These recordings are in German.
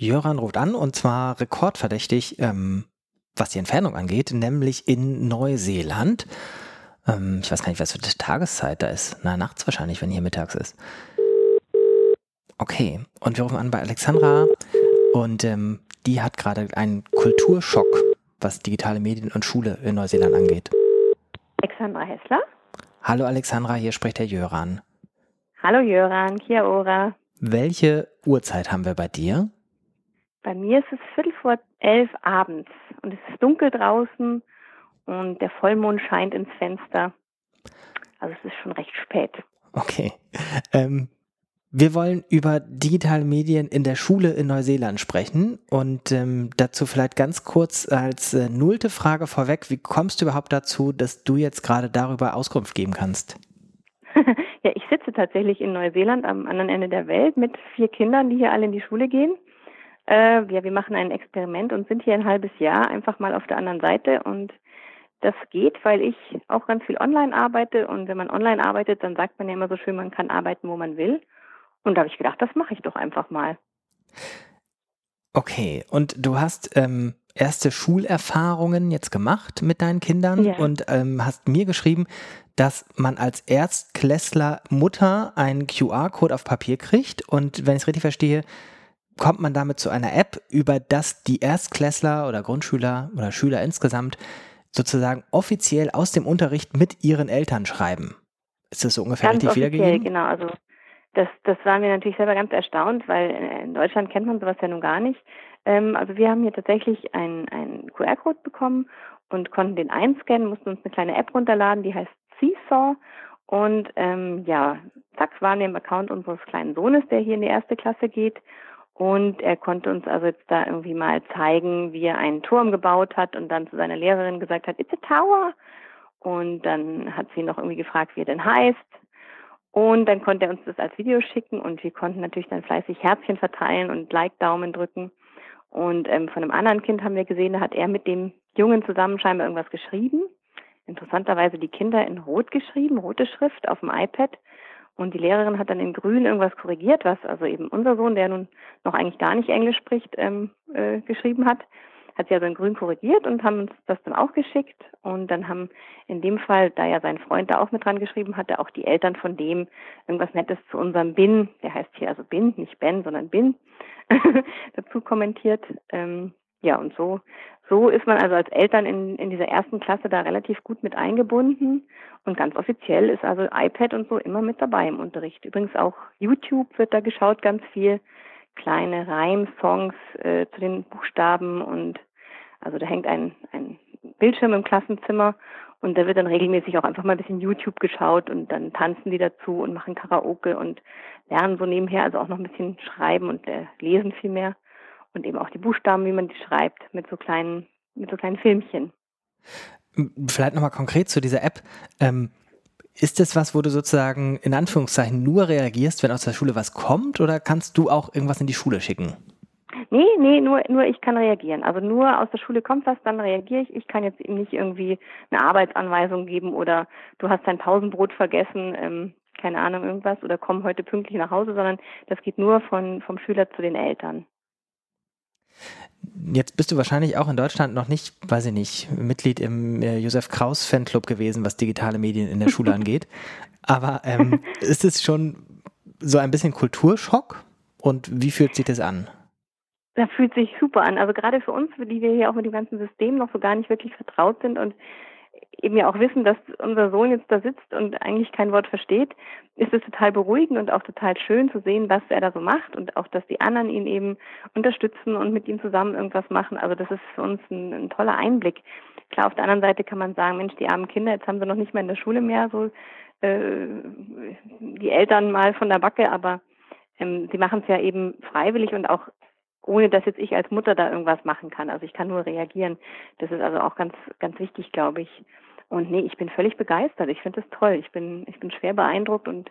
Jöran ruft an und zwar rekordverdächtig, ähm, was die Entfernung angeht, nämlich in Neuseeland. Ähm, ich weiß gar nicht, was für eine Tageszeit da ist. Na, nachts wahrscheinlich, wenn hier mittags ist. Okay, und wir rufen an bei Alexandra und ähm, die hat gerade einen Kulturschock, was digitale Medien und Schule in Neuseeland angeht. Alexandra Hessler. Hallo Alexandra, hier spricht der Jöran. Hallo Jöran, Kia Ora. Welche Uhrzeit haben wir bei dir? Bei mir ist es Viertel vor elf abends und es ist dunkel draußen und der Vollmond scheint ins Fenster. Also es ist schon recht spät. Okay. Ähm, wir wollen über digitale Medien in der Schule in Neuseeland sprechen und ähm, dazu vielleicht ganz kurz als äh, nullte Frage vorweg, wie kommst du überhaupt dazu, dass du jetzt gerade darüber Auskunft geben kannst? ja, ich sitze tatsächlich in Neuseeland am anderen Ende der Welt mit vier Kindern, die hier alle in die Schule gehen. Äh, ja, wir machen ein Experiment und sind hier ein halbes Jahr einfach mal auf der anderen Seite und das geht, weil ich auch ganz viel online arbeite und wenn man online arbeitet, dann sagt man ja immer so schön, man kann arbeiten, wo man will. Und da habe ich gedacht, das mache ich doch einfach mal. Okay, und du hast ähm, erste Schulerfahrungen jetzt gemacht mit deinen Kindern ja. und ähm, hast mir geschrieben, dass man als Erstklässler Mutter einen QR-Code auf Papier kriegt und wenn ich es richtig verstehe, kommt man damit zu einer App, über das die Erstklässler oder Grundschüler oder Schüler insgesamt sozusagen offiziell aus dem Unterricht mit ihren Eltern schreiben. Ist das so ungefähr ganz richtig wiedergegeben? Genau, also das, das waren wir natürlich selber ganz erstaunt, weil in Deutschland kennt man sowas ja nun gar nicht. Ähm, also wir haben hier tatsächlich einen, einen QR-Code bekommen und konnten den einscannen, mussten uns eine kleine App runterladen, die heißt Seesaw. Und ähm, ja, zack, waren wir im Account unseres kleinen Sohnes, der hier in die erste Klasse geht. Und er konnte uns also jetzt da irgendwie mal zeigen, wie er einen Turm gebaut hat und dann zu seiner Lehrerin gesagt hat, it's a tower. Und dann hat sie noch irgendwie gefragt, wie er denn heißt. Und dann konnte er uns das als Video schicken und wir konnten natürlich dann fleißig Herzchen verteilen und Like-Daumen drücken. Und ähm, von einem anderen Kind haben wir gesehen, da hat er mit dem Jungen zusammen scheinbar irgendwas geschrieben. Interessanterweise die Kinder in Rot geschrieben, rote Schrift auf dem iPad. Und die Lehrerin hat dann in Grün irgendwas korrigiert, was also eben unser Sohn, der nun noch eigentlich gar nicht Englisch spricht, ähm, äh, geschrieben hat. Hat sie also in Grün korrigiert und haben uns das dann auch geschickt. Und dann haben in dem Fall, da ja sein Freund da auch mit dran geschrieben hatte, auch die Eltern von dem irgendwas Nettes zu unserem Bin, der heißt hier also Bin, nicht Ben, sondern Bin, dazu kommentiert. Ähm, ja, und so, so ist man also als Eltern in, in dieser ersten Klasse da relativ gut mit eingebunden. Und ganz offiziell ist also iPad und so immer mit dabei im Unterricht. Übrigens auch YouTube wird da geschaut, ganz viel kleine Reimsongs äh, zu den Buchstaben und also da hängt ein, ein Bildschirm im Klassenzimmer und da wird dann regelmäßig auch einfach mal ein bisschen YouTube geschaut und dann tanzen die dazu und machen Karaoke und lernen so nebenher, also auch noch ein bisschen schreiben und äh, lesen viel mehr und eben auch die Buchstaben, wie man die schreibt, mit so kleinen, mit so kleinen Filmchen. Vielleicht nochmal konkret zu dieser App. Ähm, ist das was, wo du sozusagen in Anführungszeichen nur reagierst, wenn aus der Schule was kommt, oder kannst du auch irgendwas in die Schule schicken? Nee, nee, nur, nur ich kann reagieren. Also nur aus der Schule kommt was, dann reagiere ich. Ich kann jetzt ihm nicht irgendwie eine Arbeitsanweisung geben oder du hast dein Pausenbrot vergessen, ähm, keine Ahnung, irgendwas, oder komm heute pünktlich nach Hause, sondern das geht nur von, vom Schüler zu den Eltern. Jetzt bist du wahrscheinlich auch in Deutschland noch nicht, weiß ich nicht, Mitglied im äh, Josef Kraus Fanclub gewesen, was digitale Medien in der Schule angeht. Aber ähm, ist es schon so ein bisschen Kulturschock? Und wie fühlt sich das an? Das fühlt sich super an. Also gerade für uns, die wir hier auch mit dem ganzen System noch so gar nicht wirklich vertraut sind und eben ja auch wissen, dass unser Sohn jetzt da sitzt und eigentlich kein Wort versteht, ist es total beruhigend und auch total schön zu sehen, was er da so macht und auch, dass die anderen ihn eben unterstützen und mit ihm zusammen irgendwas machen. Also das ist für uns ein, ein toller Einblick. Klar, auf der anderen Seite kann man sagen, Mensch, die armen Kinder, jetzt haben sie noch nicht mal in der Schule mehr so äh, die Eltern mal von der Backe, aber ähm, sie machen es ja eben freiwillig und auch ohne dass jetzt ich als Mutter da irgendwas machen kann. Also ich kann nur reagieren. Das ist also auch ganz, ganz wichtig, glaube ich. Und nee, ich bin völlig begeistert. Ich finde das toll. Ich bin, ich bin schwer beeindruckt und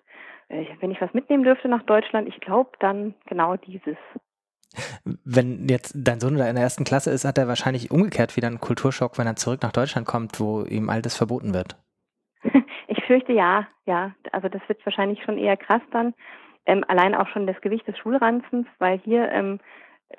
äh, wenn ich was mitnehmen dürfte nach Deutschland, ich glaube dann genau dieses. Wenn jetzt dein Sohn in der ersten Klasse ist, hat er wahrscheinlich umgekehrt wieder einen Kulturschock, wenn er zurück nach Deutschland kommt, wo ihm all das verboten wird. ich fürchte ja, ja. Also das wird wahrscheinlich schon eher krass dann. Ähm, allein auch schon das Gewicht des Schulranzens, weil hier ähm,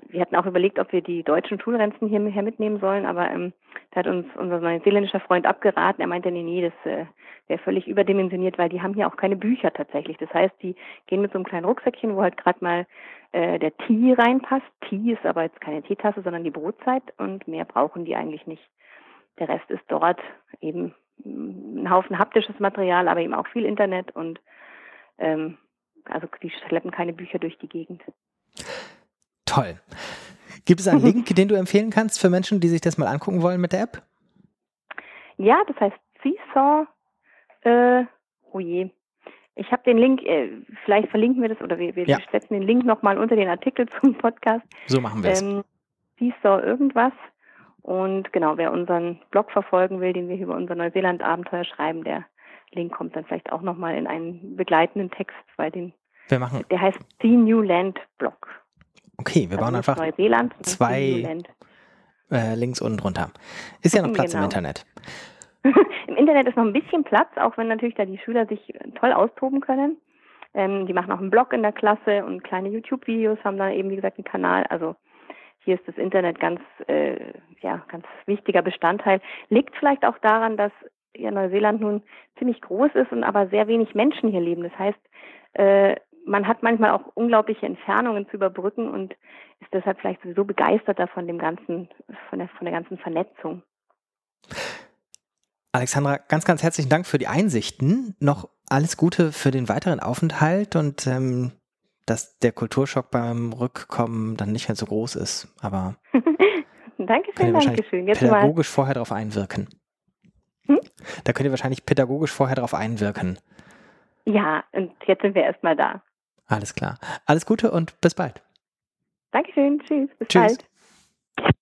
wir hatten auch überlegt, ob wir die deutschen Schulrenzen hier, hier mitnehmen sollen, aber ähm, da hat uns unser neuseeländischer Freund abgeraten. Er meinte, nee, nee, das äh, wäre völlig überdimensioniert, weil die haben hier auch keine Bücher tatsächlich. Das heißt, die gehen mit so einem kleinen Rucksäckchen, wo halt gerade mal äh, der Tee reinpasst. Tee ist aber jetzt keine Teetasse, sondern die Brotzeit und mehr brauchen die eigentlich nicht. Der Rest ist dort eben ein Haufen haptisches Material, aber eben auch viel Internet und ähm, also die schleppen keine Bücher durch die Gegend. Toll. Gibt es einen Link, den du empfehlen kannst für Menschen, die sich das mal angucken wollen mit der App? Ja, das heißt Seesaw. Äh, oh je. Ich habe den Link, äh, vielleicht verlinken wir das oder wir, wir ja. setzen den Link nochmal unter den Artikel zum Podcast. So machen wir es. Ähm, Seesaw irgendwas. Und genau, wer unseren Blog verfolgen will, den wir über unser Neuseeland-Abenteuer schreiben, der Link kommt dann vielleicht auch nochmal in einen begleitenden Text, weil den, wir machen. der heißt The New Land Blog. Okay, wir also bauen einfach Neuseeland zwei äh, Links unten drunter. Ist ja noch Platz genau. im Internet. Im Internet ist noch ein bisschen Platz, auch wenn natürlich da die Schüler sich toll austoben können. Ähm, die machen auch einen Blog in der Klasse und kleine YouTube-Videos, haben da eben, wie gesagt, einen Kanal. Also hier ist das Internet ganz, äh, ja, ganz wichtiger Bestandteil. Liegt vielleicht auch daran, dass ja Neuseeland nun ziemlich groß ist und aber sehr wenig Menschen hier leben. Das heißt, äh, man hat manchmal auch unglaubliche Entfernungen zu überbrücken und ist deshalb vielleicht sowieso begeisterter von dem ganzen, von der, von der ganzen Vernetzung. Alexandra, ganz, ganz herzlichen Dank für die Einsichten. Noch alles Gute für den weiteren Aufenthalt und ähm, dass der Kulturschock beim Rückkommen dann nicht mehr so groß ist. Aber Dankeschön, Dankeschön. Jetzt pädagogisch mal. vorher darauf einwirken. Hm? Da könnt ihr wahrscheinlich pädagogisch vorher darauf einwirken. Ja, und jetzt sind wir erstmal da. Alles klar. Alles Gute und bis bald. Dankeschön. Tschüss. Bis Tschüss. bald.